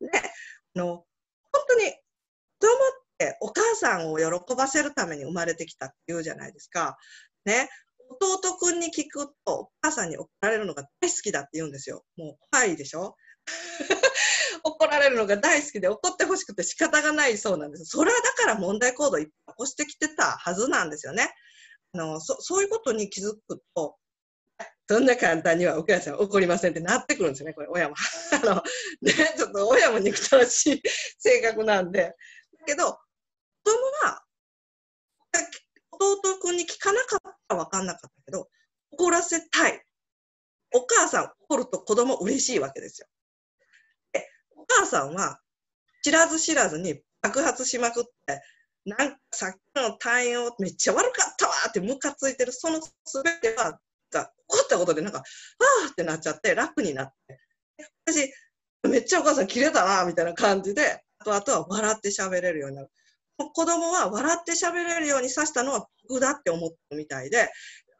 で、あの、本当に子供ってお母さんを喜ばせるために生まれてきたって言うじゃないですか。ね。弟くんに聞くと、お母さんに怒られるのが大好きだって言うんですよ。もう怖いでしょ？怒られるのが大好きで怒ってほしくて仕方がないそうなんです。それはだから問題行動いっぱい起こしてきてたはずなんですよね。あのそそういうことに気づくと、そんな簡単にはお母さん怒りませんってなってくるんですよね、これ、親も。あの、ね、ちょっと親も憎たらしい性格なんで。だけど、子供は、弟君に聞かなかったら分かんなかったけど、怒らせたい。お母さん怒ると子供嬉しいわけですよ。で、お母さんは知らず知らずに爆発しまくって、なんかさっきの対応めっちゃ悪かったわってムカついてる、その全ては、怒ったことでなんか、ああってなっちゃって楽になって。私、めっちゃお母さんキレたな、みたいな感じで、あとあとは笑って喋れるようになる。子供は笑って喋れるようにさせたのは僕だって思ったみたいで、だ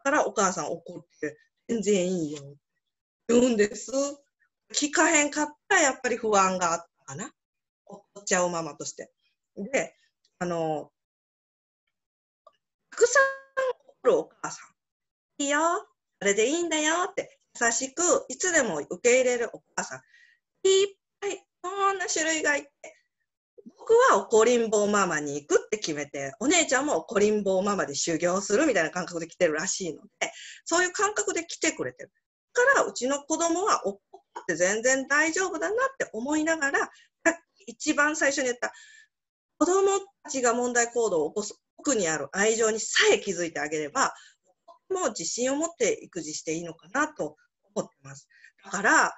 からお母さん怒って、全然いいよ言うんです。聞かへんかったらやっぱり不安があったかな。怒っちゃうママとして。で、あの、たくさん怒るお母さん。いいよ、それでいいんだよって、優しく、いつでも受け入れるお母さん。いっぱい、こんな種類がいて、僕は怒りんぼママに行くって決めて、お姉ちゃんも怒りんぼママで修行するみたいな感覚で来てるらしいので、そういう感覚で来てくれてる。から、うちの子供は怒って全然大丈夫だなって思いながら、一番最初に言った、子供たちが問題行動を起こす奥にある愛情にさえ気づいてあげれば、も自信を持って育児していいのかなと思ってます。だから、